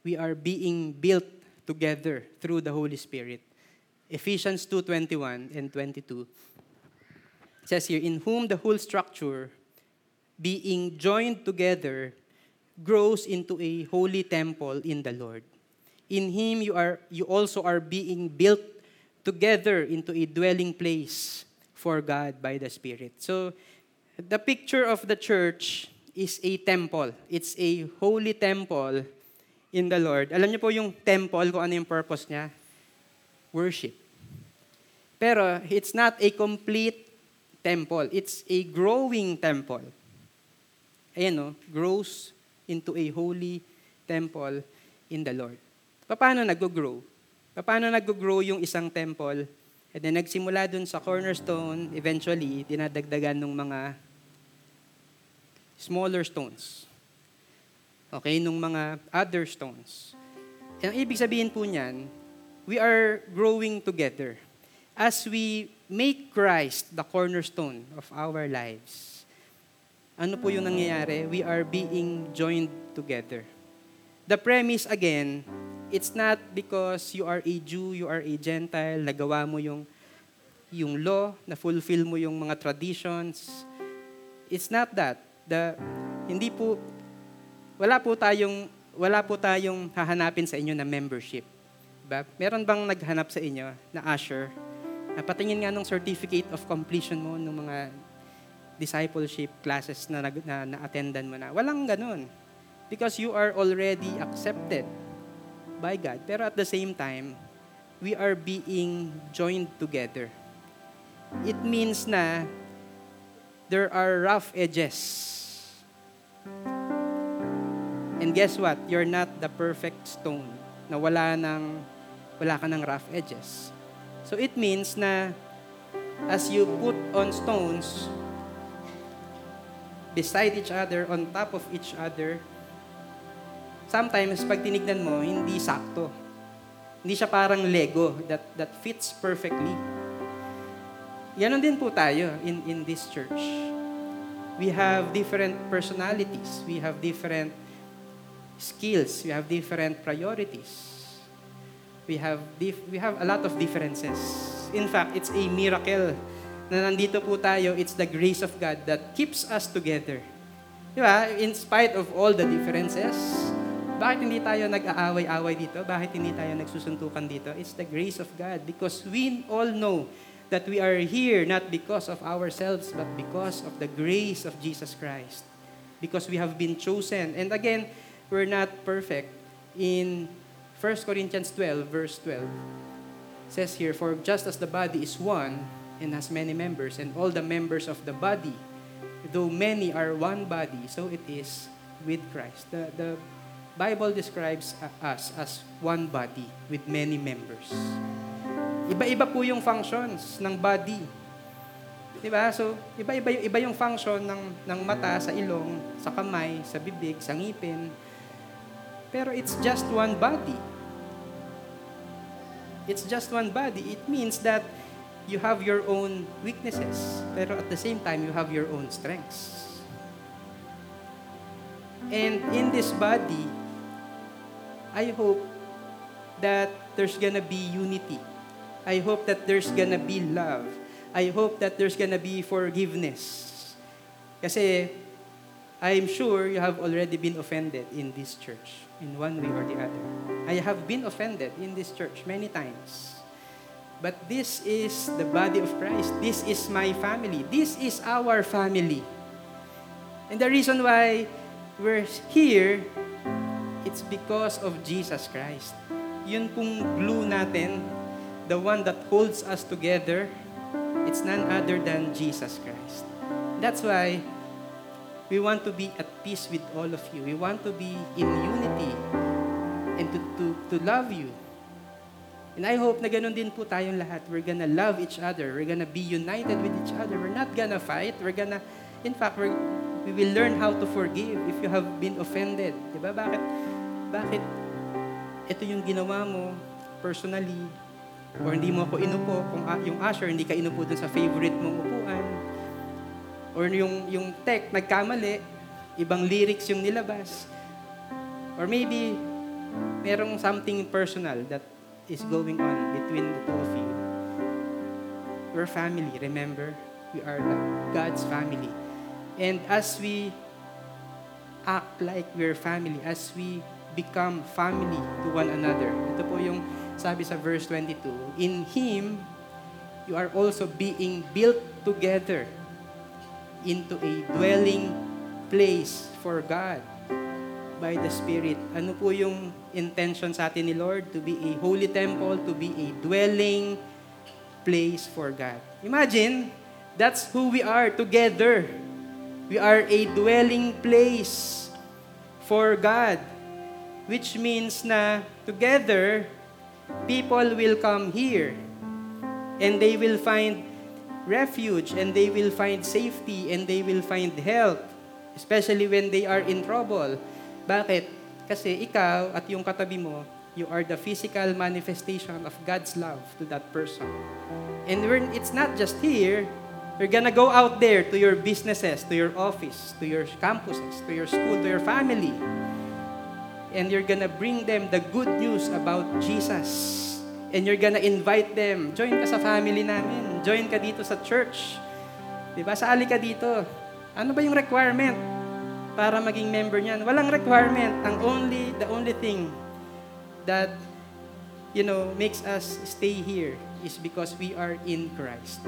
[SPEAKER 1] We are being built together through the Holy Spirit. Ephesians 2:21 and 22 says here, in whom the whole structure being joined together grows into a holy temple in the Lord. In him you are you also are being built together into a dwelling place for God by the Spirit. So the picture of the church is a temple. It's a holy temple in the Lord. Alam niyo po yung temple kung ano yung purpose niya? Worship. Pero it's not a complete temple. It's a growing temple. Ayan no, grows into a holy temple in the Lord. Paano nag-grow? Paano nag-grow yung isang temple? And then nagsimula dun sa cornerstone, eventually, dinadagdagan ng mga smaller stones. Okay, nung mga other stones. Ang ibig sabihin po niyan, we are growing together. As we make Christ the cornerstone of our lives, ano po yung nangyayari? We are being joined together. The premise again, it's not because you are a Jew, you are a Gentile, nagawa mo yung yung law, na fulfill mo yung mga traditions. It's not that. The hindi po wala po tayong wala po tayong hahanapin sa inyo na membership. Diba? Meron bang naghanap sa inyo na usher? Patingin nga ng certificate of completion mo ng mga discipleship classes na, na, na attendan mo na. Walang ganun. Because you are already accepted by God. Pero at the same time, we are being joined together. It means na there are rough edges. And guess what? You're not the perfect stone na wala nang wala ka ng rough edges. So it means na as you put on stones, beside each other, on top of each other, sometimes pag tinignan mo, hindi sakto. Hindi siya parang Lego that, that fits perfectly. Ganon din po tayo in, in this church. We have different personalities. We have different skills. We have different priorities. We have, dif- we have a lot of differences. In fact, it's a miracle na nandito po tayo, it's the grace of God that keeps us together. Di ba? In spite of all the differences, bakit hindi tayo nag-aaway-away dito? Bakit hindi tayo nagsusuntukan dito? It's the grace of God because we all know that we are here not because of ourselves but because of the grace of Jesus Christ. Because we have been chosen. And again, we're not perfect. in 1 Corinthians 12, verse 12, says here, For just as the body is one and has many members, and all the members of the body, though many are one body, so it is with Christ. The, the Bible describes us as one body with many members. Iba-iba po yung functions ng body. Di ba? So, iba-iba yung, iba yung function ng, ng mata sa ilong, sa kamay, sa bibig, sa ngipin. Pero it's just one body. It's just one body. It means that you have your own weaknesses, pero at the same time, you have your own strengths. And in this body, I hope that there's gonna be unity. I hope that there's gonna be love. I hope that there's gonna be forgiveness. Kasi I'm sure you have already been offended in this church in one way or the other. I have been offended in this church many times. But this is the body of Christ. This is my family. This is our family. And the reason why we're here, it's because of Jesus Christ. Yun pong glue natin, the one that holds us together, it's none other than Jesus Christ. That's why we want to be at peace with all of you. We want to be in unity and to, to, to love you. And I hope na ganun din po tayong lahat. We're gonna love each other. We're gonna be united with each other. We're not gonna fight. We're gonna, in fact, we're, we will learn how to forgive if you have been offended. Diba? Bakit, bakit ito yung ginawa mo personally or hindi mo ako inupo, kung yung usher, hindi ka inupo dun sa favorite mong upuan, or yung, yung tech, nagkamali, ibang lyrics yung nilabas, or maybe, merong something personal that is going on between the two of you. We're family, remember? We are God's family. And as we act like we're family, as we become family to one another, ito po yung sabi sa verse 22, In Him, you are also being built together into a dwelling place for God by the Spirit. Ano po yung intention sa atin ni Lord? To be a holy temple, to be a dwelling place for God. Imagine, that's who we are together. We are a dwelling place for God. Which means na together, people will come here and they will find refuge and they will find safety and they will find help, especially when they are in trouble. Bakit? Kasi ikaw at yung katabi mo, you are the physical manifestation of God's love to that person. And we're, it's not just here. You're gonna go out there to your businesses, to your office, to your campuses, to your school, to your family. And you're gonna bring them the good news about Jesus. And you're gonna invite them. Join ka sa family namin. Join ka dito sa church. Diba? Saali ka dito. Ano ba yung requirement? Para maging member niyan. Walang requirement. Ang only, the only thing that, you know, makes us stay here is because we are in Christ.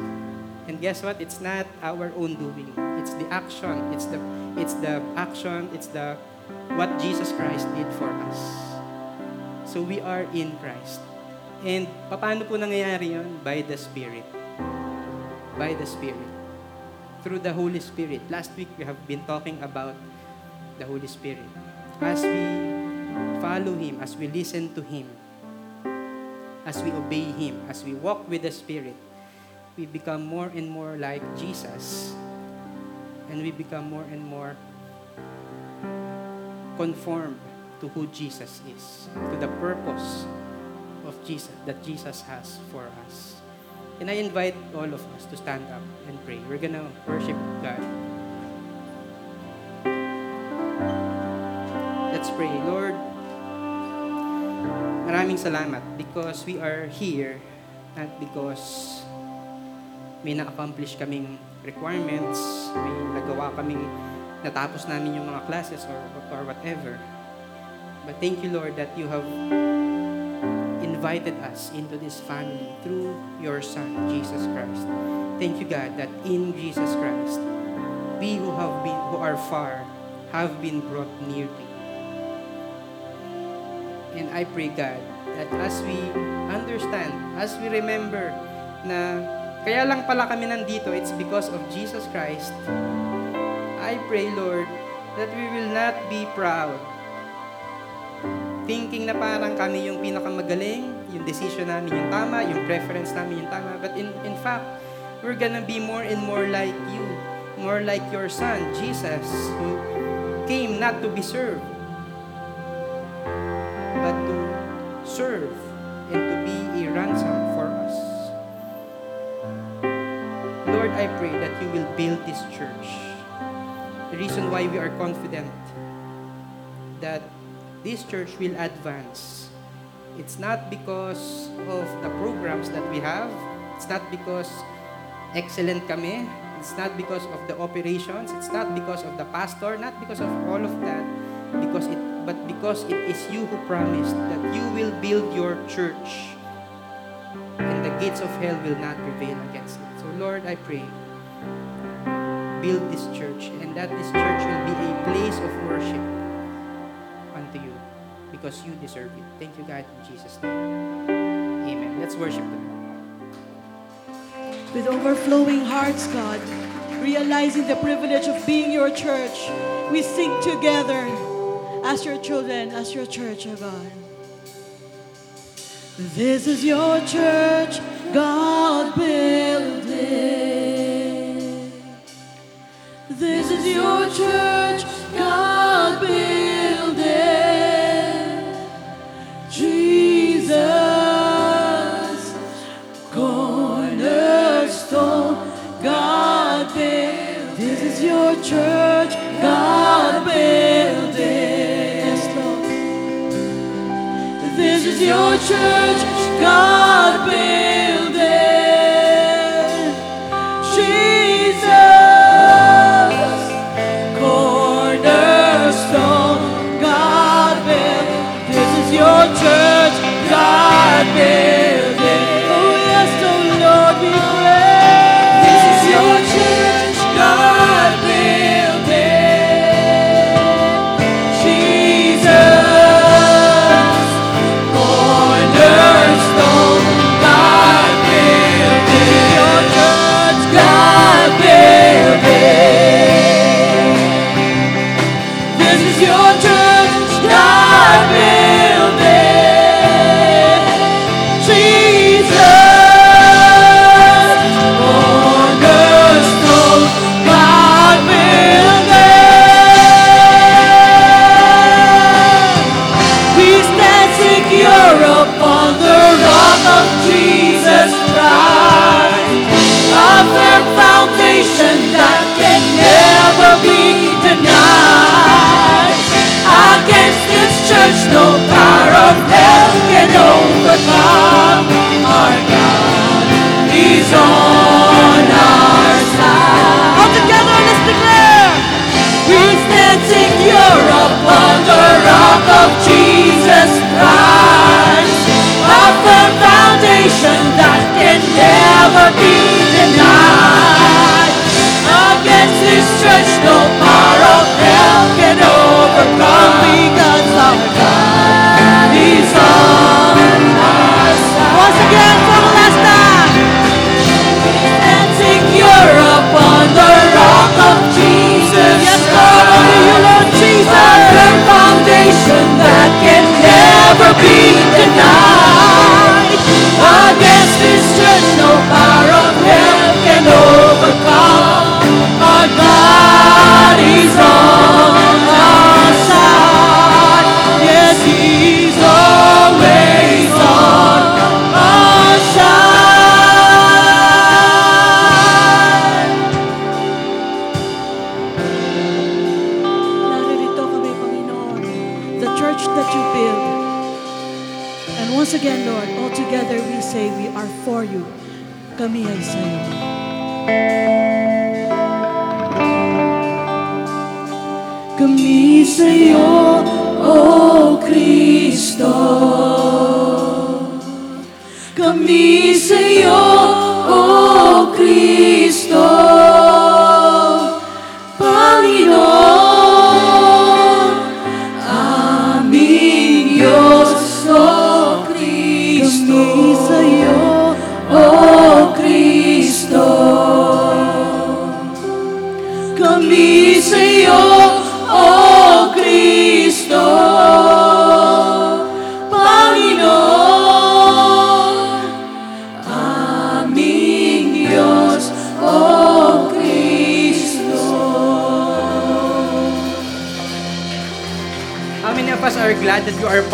[SPEAKER 1] And guess what? It's not our own doing. It's the action. It's the, it's the action. It's the, what Jesus Christ did for us. So we are in Christ. And paano po nangyayari yun? By the Spirit. By the Spirit. Through the Holy Spirit. Last week, we have been talking about the Holy Spirit. As we follow Him, as we listen to Him, as we obey Him, as we walk with the Spirit, we become more and more like Jesus. And we become more and more conformed to who Jesus is, to the purpose of Jesus that Jesus has for us. And I invite all of us to stand up and pray. We're gonna worship God. Let's pray. Lord, maraming salamat because we are here not because may na-accomplish kaming requirements, may nagawa kaming natapos namin yung mga classes or, or whatever. But thank you, Lord, that you have invited us into this family through your Son, Jesus Christ. Thank you, God, that in Jesus Christ, we who have been who are far have been brought near to. And I pray, God, that as we understand, as we remember na kaya lang pala kami nandito, it's because of Jesus Christ. I pray, Lord, that we will not be proud. Thinking na parang kami yung pinakamagaling, yung decision namin yung tama, yung preference namin yung tama. But in, in fact, we're gonna be more and more like you. More like your Son, Jesus, who came not to be served, serve and to be a ransom for us. Lord, I pray that you will build this church. The reason why we are confident that this church will advance. It's not because of the programs that we have. It's not because excellent kami. It's not because of the operations. It's not because of the pastor. Not because of all of that. Because it, but because it is you who promised that you will build your church, and the gates of hell will not prevail against it. So Lord, I pray, build this church, and that this church will be a place of worship unto you, because you deserve it. Thank you, God, in Jesus' name. Amen. Let's worship the Lord.
[SPEAKER 2] with overflowing hearts, God, realizing the privilege of being your church, we sing together as your children, as your church, oh God. This is your church, God built it. This is your church, God your church, God built it. Jesus, cornerstone, God built. This is your church, God built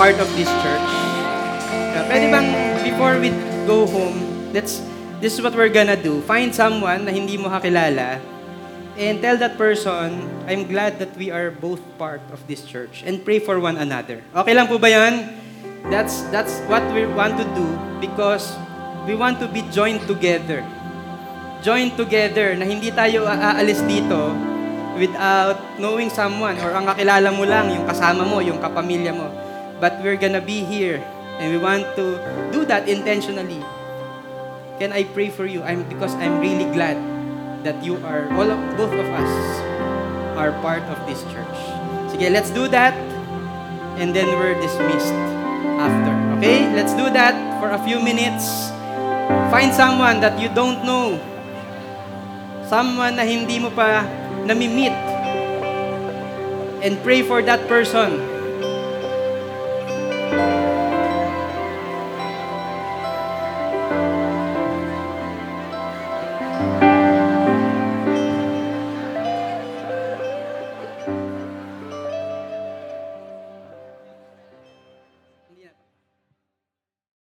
[SPEAKER 1] part of this church? Uh, pwede bang, before we go home, let's, this is what we're gonna do. Find someone na hindi mo kakilala and tell that person, I'm glad that we are both part of this church and pray for one another. Okay lang po ba yan? That's, that's what we want to do because we want to be joined together. Joined together na hindi tayo aalis dito without knowing someone or ang kakilala mo lang, yung kasama mo, yung kapamilya mo. But we're gonna be here and we want to do that intentionally. Can I pray for you? I'm because I'm really glad that you are all of both of us are part of this church. Sige, let's do that and then we're dismissed after. Okay? Let's do that for a few minutes. Find someone that you don't know. Someone na hindi mo pa nami-meet. And pray for that person